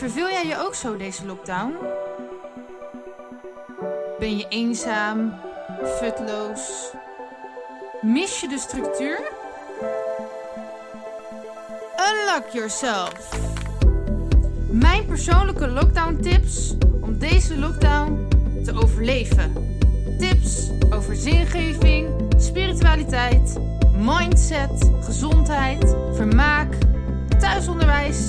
Verveel jij je ook zo deze lockdown? Ben je eenzaam, futloos? Mis je de structuur? Unlock yourself! Mijn persoonlijke lockdown tips om deze lockdown te overleven. Tips over zingeving, spiritualiteit, mindset, gezondheid, vermaak, thuisonderwijs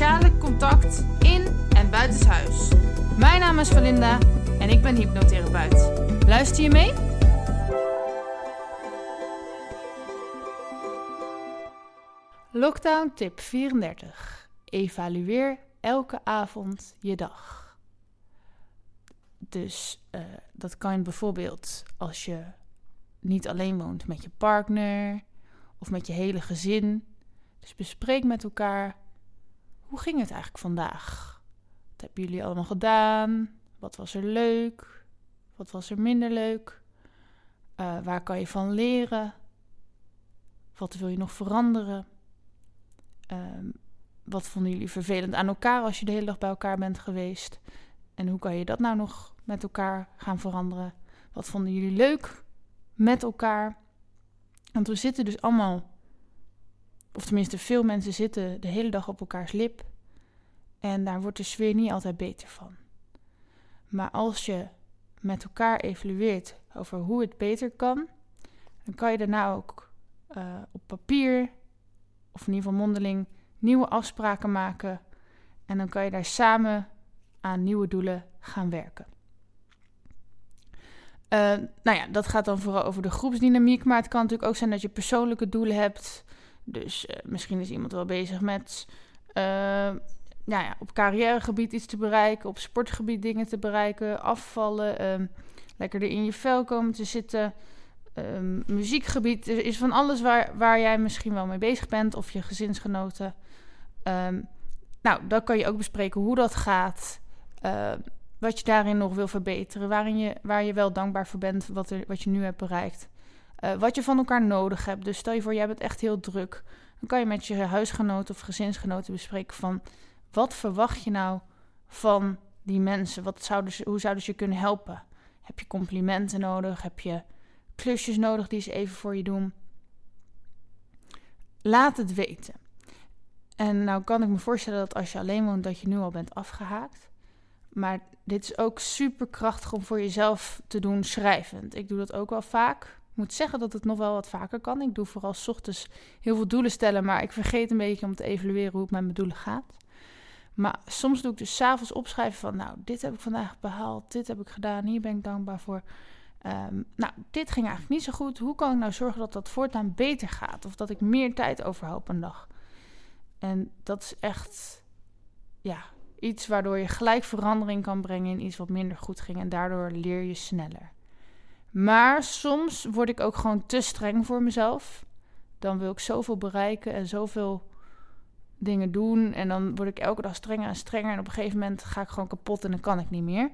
sociale contact in en buitenshuis. Mijn naam is Valinda en ik ben hypnotherapeut. Luister je mee? Lockdown tip 34. Evalueer elke avond je dag. Dus uh, dat kan bijvoorbeeld als je niet alleen woont met je partner of met je hele gezin. Dus bespreek met elkaar hoe ging het eigenlijk vandaag? Wat hebben jullie allemaal gedaan? Wat was er leuk? Wat was er minder leuk? Uh, waar kan je van leren? Wat wil je nog veranderen? Um, wat vonden jullie vervelend aan elkaar als je de hele dag bij elkaar bent geweest? En hoe kan je dat nou nog met elkaar gaan veranderen? Wat vonden jullie leuk met elkaar? Want we zitten dus allemaal, of tenminste veel mensen zitten de hele dag op elkaars lip. En daar wordt de sfeer niet altijd beter van. Maar als je met elkaar evalueert over hoe het beter kan, dan kan je daarna ook uh, op papier, of in ieder geval mondeling, nieuwe afspraken maken. En dan kan je daar samen aan nieuwe doelen gaan werken. Uh, nou ja, dat gaat dan vooral over de groepsdynamiek. Maar het kan natuurlijk ook zijn dat je persoonlijke doelen hebt. Dus uh, misschien is iemand wel bezig met uh, nou ja, op carrièregebied iets te bereiken, op sportgebied dingen te bereiken, afvallen, um, lekker er in je vel komen te zitten. Um, muziekgebied er is van alles waar, waar jij misschien wel mee bezig bent, of je gezinsgenoten. Nou, dan kan je ook bespreken hoe dat gaat. Wat je daarin nog wil verbeteren. Waarin je, waar je wel dankbaar voor bent wat, wat je nu hebt bereikt. Uh, wat je van elkaar nodig hebt. Dus stel je voor, jij bent echt heel druk. Dan kan je met je huisgenoten of gezinsgenoten bespreken van... wat verwacht je nou van die mensen? Wat zouden hoe zouden ze je kunnen helpen? Heb je complimenten nodig? Heb je klusjes nodig die ze even voor je doen? Laat het weten. En nou kan ik me voorstellen dat als je alleen woont, dat je nu al bent afgehaakt. Maar dit is ook super krachtig om voor jezelf te doen schrijvend. Ik doe dat ook wel vaak. Moet zeggen dat het nog wel wat vaker kan. Ik doe vooral s ochtends heel veel doelen stellen, maar ik vergeet een beetje om te evalueren hoe het met mijn doelen gaat. Maar soms doe ik dus s'avonds opschrijven van, nou, dit heb ik vandaag behaald, dit heb ik gedaan, hier ben ik dankbaar voor. Um, nou, dit ging eigenlijk niet zo goed. Hoe kan ik nou zorgen dat dat voortaan beter gaat? Of dat ik meer tijd overhoud op een dag? En dat is echt, ja, iets waardoor je gelijk verandering kan brengen in iets wat minder goed ging. En daardoor leer je sneller. Maar soms word ik ook gewoon te streng voor mezelf. Dan wil ik zoveel bereiken en zoveel dingen doen. En dan word ik elke dag strenger en strenger. En op een gegeven moment ga ik gewoon kapot en dan kan ik niet meer.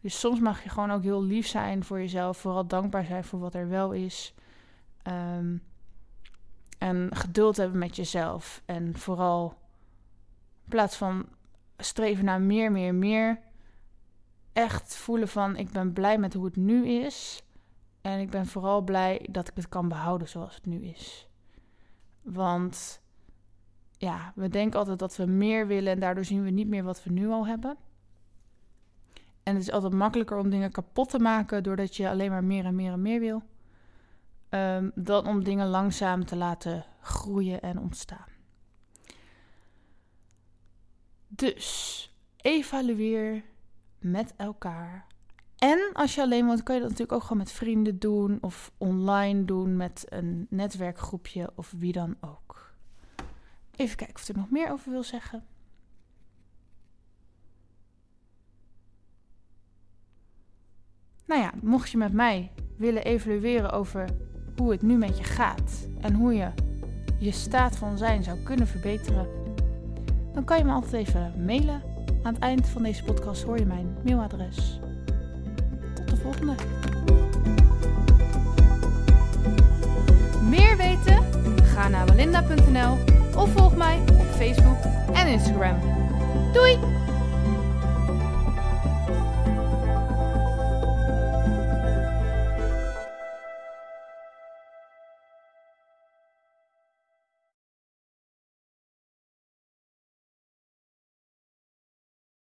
Dus soms mag je gewoon ook heel lief zijn voor jezelf. Vooral dankbaar zijn voor wat er wel is. Um, en geduld hebben met jezelf. En vooral in plaats van streven naar meer, meer, meer. Echt voelen van ik ben blij met hoe het nu is. En ik ben vooral blij dat ik het kan behouden zoals het nu is. Want ja, we denken altijd dat we meer willen en daardoor zien we niet meer wat we nu al hebben. En het is altijd makkelijker om dingen kapot te maken doordat je alleen maar meer en meer en meer wil. Um, dan om dingen langzaam te laten groeien en ontstaan. Dus evalueer met elkaar. En als je alleen woont, kan je dat natuurlijk ook gewoon met vrienden doen of online doen met een netwerkgroepje of wie dan ook. Even kijken of ik er nog meer over wil zeggen. Nou ja, mocht je met mij willen evalueren over hoe het nu met je gaat en hoe je je staat van zijn zou kunnen verbeteren, dan kan je me altijd even mailen. Aan het eind van deze podcast hoor je mijn mailadres. Volgende. Meer weten? Ga naar walinda.nl of volg mij op Facebook en Instagram. Doei!